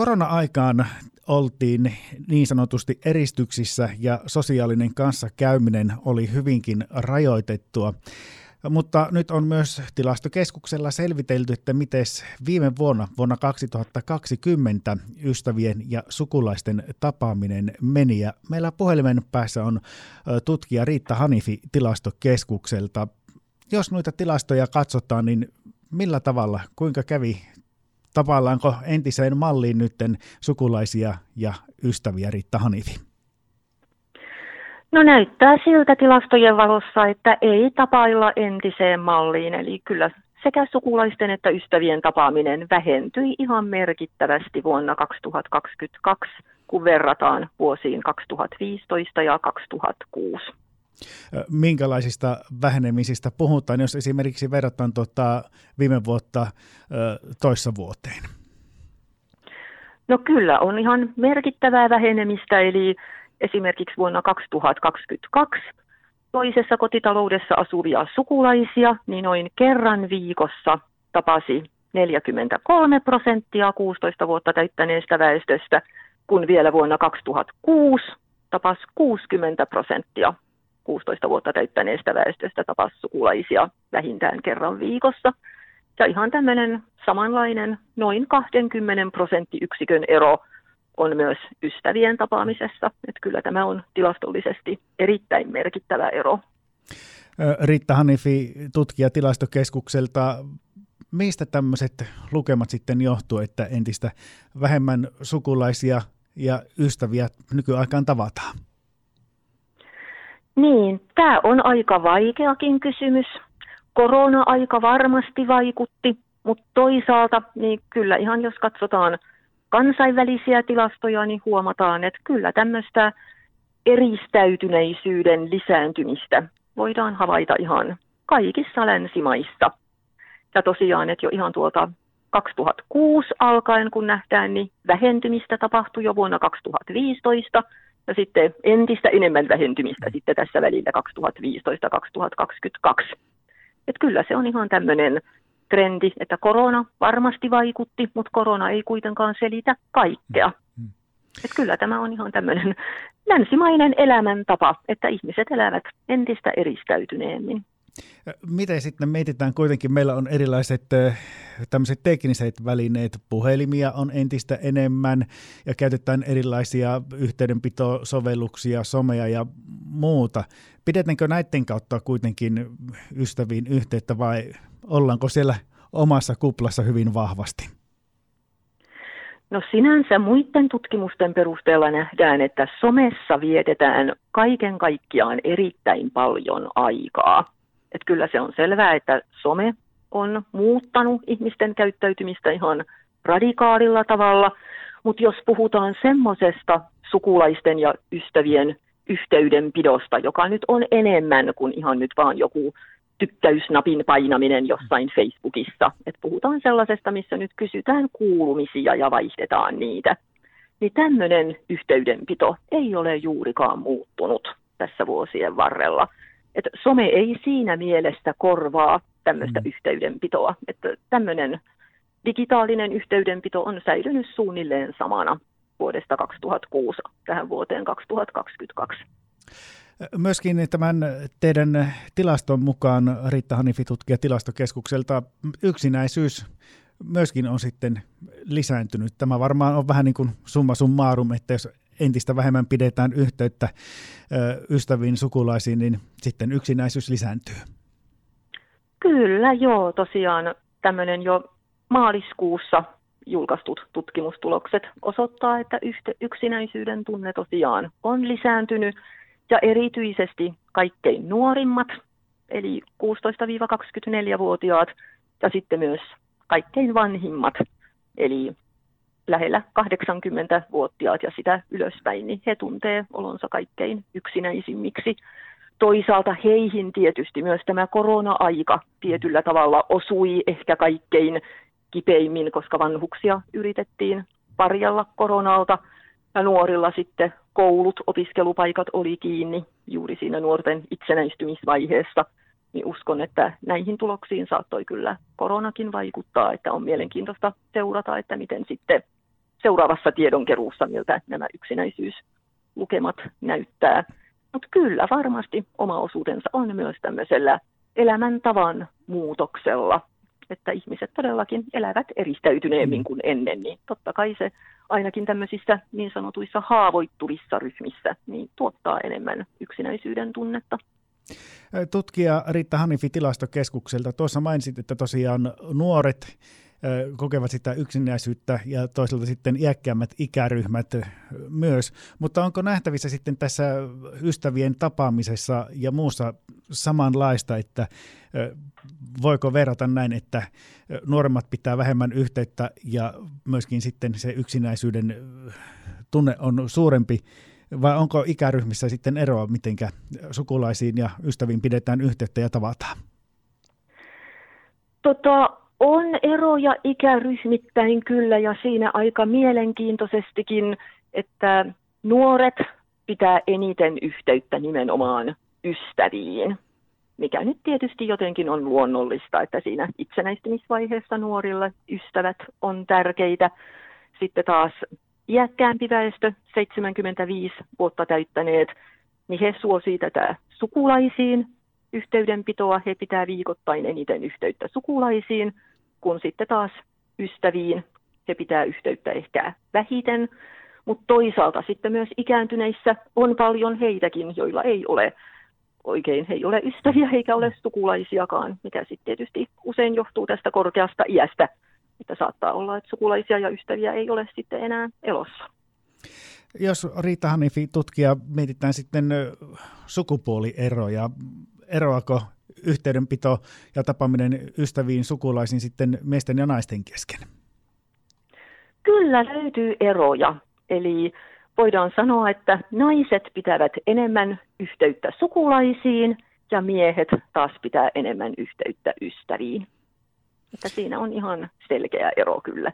Korona-aikaan oltiin niin sanotusti eristyksissä ja sosiaalinen kanssakäyminen oli hyvinkin rajoitettua. Mutta nyt on myös tilastokeskuksella selvitelty, että miten viime vuonna, vuonna 2020, ystävien ja sukulaisten tapaaminen meni. Ja meillä puhelimen päässä on tutkija Riitta Hanifi tilastokeskukselta. Jos noita tilastoja katsotaan, niin millä tavalla, kuinka kävi tapaillaanko entiseen malliin nytten sukulaisia ja ystäviä Riitta Hanifi? No näyttää siltä tilastojen valossa, että ei tapailla entiseen malliin, eli kyllä sekä sukulaisten että ystävien tapaaminen vähentyi ihan merkittävästi vuonna 2022, kun verrataan vuosiin 2015 ja 2006. Minkälaisista vähenemisistä puhutaan, jos esimerkiksi verrataan tuota viime vuotta toissa vuoteen? No kyllä, on ihan merkittävää vähenemistä, eli esimerkiksi vuonna 2022 toisessa kotitaloudessa asuvia sukulaisia, niin noin kerran viikossa tapasi 43 prosenttia 16 vuotta täyttäneestä väestöstä, kun vielä vuonna 2006 tapasi 60 prosenttia 16 vuotta täyttäneestä väestöstä tapasi sukulaisia vähintään kerran viikossa. Ja ihan tämmöinen samanlainen noin 20 prosenttiyksikön ero on myös ystävien tapaamisessa. Että kyllä tämä on tilastollisesti erittäin merkittävä ero. Riitta Hanifi, tutkija tilastokeskukselta. Mistä tämmöiset lukemat sitten johtuu, että entistä vähemmän sukulaisia ja ystäviä nykyaikaan tavataan? Niin, tämä on aika vaikeakin kysymys. Korona-aika varmasti vaikutti, mutta toisaalta niin kyllä ihan jos katsotaan kansainvälisiä tilastoja, niin huomataan, että kyllä tämmöistä eristäytyneisyyden lisääntymistä voidaan havaita ihan kaikissa länsimaissa. Ja tosiaan, että jo ihan tuolta 2006 alkaen, kun nähdään, niin vähentymistä tapahtui jo vuonna 2015 ja sitten entistä enemmän vähentymistä sitten tässä välillä 2015-2022. Että kyllä se on ihan tämmöinen trendi, että korona varmasti vaikutti, mutta korona ei kuitenkaan selitä kaikkea. Mm. Että kyllä tämä on ihan tämmöinen länsimainen elämäntapa, että ihmiset elävät entistä eristäytyneemmin. Miten sitten mietitään kuitenkin, meillä on erilaiset tämmöiset tekniset välineet, puhelimia on entistä enemmän ja käytetään erilaisia yhteydenpitosovelluksia, somea ja muuta. Pidetäänkö näiden kautta kuitenkin ystäviin yhteyttä vai ollaanko siellä omassa kuplassa hyvin vahvasti? No sinänsä muiden tutkimusten perusteella nähdään, että somessa vietetään kaiken kaikkiaan erittäin paljon aikaa. Että kyllä se on selvää, että some on muuttanut ihmisten käyttäytymistä ihan radikaalilla tavalla, mutta jos puhutaan semmoisesta sukulaisten ja ystävien yhteydenpidosta, joka nyt on enemmän kuin ihan nyt vaan joku tykkäysnapin painaminen jossain Facebookissa. Et puhutaan sellaisesta, missä nyt kysytään kuulumisia ja vaihdetaan niitä. Niin tämmöinen yhteydenpito ei ole juurikaan muuttunut tässä vuosien varrella. Et some ei siinä mielessä korvaa tämmöistä mm. yhteydenpitoa. Että tämmöinen digitaalinen yhteydenpito on säilynyt suunnilleen samana vuodesta 2006 tähän vuoteen 2022. Myöskin tämän teidän tilaston mukaan, Riitta Hanifi tutkija tilastokeskukselta, yksinäisyys myöskin on sitten lisääntynyt. Tämä varmaan on vähän niin kuin summa summarum, että jos entistä vähemmän pidetään yhteyttä ystäviin, sukulaisiin, niin sitten yksinäisyys lisääntyy. Kyllä, joo. Tosiaan tämmöinen jo maaliskuussa julkaistut tutkimustulokset osoittaa, että yksinäisyyden tunne tosiaan on lisääntynyt ja erityisesti kaikkein nuorimmat, eli 16-24-vuotiaat, ja sitten myös kaikkein vanhimmat, eli lähellä 80-vuotiaat ja sitä ylöspäin, niin he tuntee olonsa kaikkein yksinäisimmiksi. Toisaalta heihin tietysti myös tämä korona-aika tietyllä tavalla osui ehkä kaikkein kipeimmin, koska vanhuksia yritettiin parjalla koronalta ja nuorilla sitten koulut, opiskelupaikat oli kiinni juuri siinä nuorten itsenäistymisvaiheessa, niin uskon, että näihin tuloksiin saattoi kyllä koronakin vaikuttaa, että on mielenkiintoista seurata, että miten sitten seuraavassa tiedonkeruussa, miltä nämä yksinäisyyslukemat näyttää. Mutta kyllä varmasti oma osuudensa on myös tämmöisellä elämäntavan muutoksella, että ihmiset todellakin elävät eristäytyneemmin mm. kuin ennen, niin totta kai se ainakin tämmöisissä niin sanotuissa haavoittuvissa ryhmissä niin tuottaa enemmän yksinäisyyden tunnetta. Tutkija Riitta Hanifi tilastokeskukselta, tuossa mainitsit, että tosiaan nuoret kokevat sitä yksinäisyyttä ja toisaalta sitten iäkkäämmät ikäryhmät myös. Mutta onko nähtävissä sitten tässä ystävien tapaamisessa ja muussa samanlaista, että voiko verrata näin, että nuoremmat pitää vähemmän yhteyttä ja myöskin sitten se yksinäisyyden tunne on suurempi vai onko ikäryhmissä sitten eroa, mitenkä sukulaisiin ja ystäviin pidetään yhteyttä ja tavataan? Tota, on eroja ikäryhmittäin kyllä ja siinä aika mielenkiintoisestikin, että nuoret pitää eniten yhteyttä nimenomaan ystäviin, mikä nyt tietysti jotenkin on luonnollista, että siinä itsenäistymisvaiheessa nuorille ystävät on tärkeitä. Sitten taas iäkkäämpi väestö, 75 vuotta täyttäneet, niin he suosii tätä sukulaisiin yhteydenpitoa. He pitää viikoittain eniten yhteyttä sukulaisiin, kun sitten taas ystäviin he pitää yhteyttä ehkä vähiten. Mutta toisaalta sitten myös ikääntyneissä on paljon heitäkin, joilla ei ole oikein, he ei ole ystäviä eikä ole sukulaisiakaan, mikä sitten tietysti usein johtuu tästä korkeasta iästä että saattaa olla, että sukulaisia ja ystäviä ei ole sitten enää elossa. Jos Riitta Hanifi tutkija mietitään sitten sukupuolieroja, eroako yhteydenpito ja tapaaminen ystäviin sukulaisiin sitten miesten ja naisten kesken? Kyllä löytyy eroja. Eli voidaan sanoa, että naiset pitävät enemmän yhteyttä sukulaisiin ja miehet taas pitää enemmän yhteyttä ystäviin. Että siinä on ihan selkeä ero kyllä.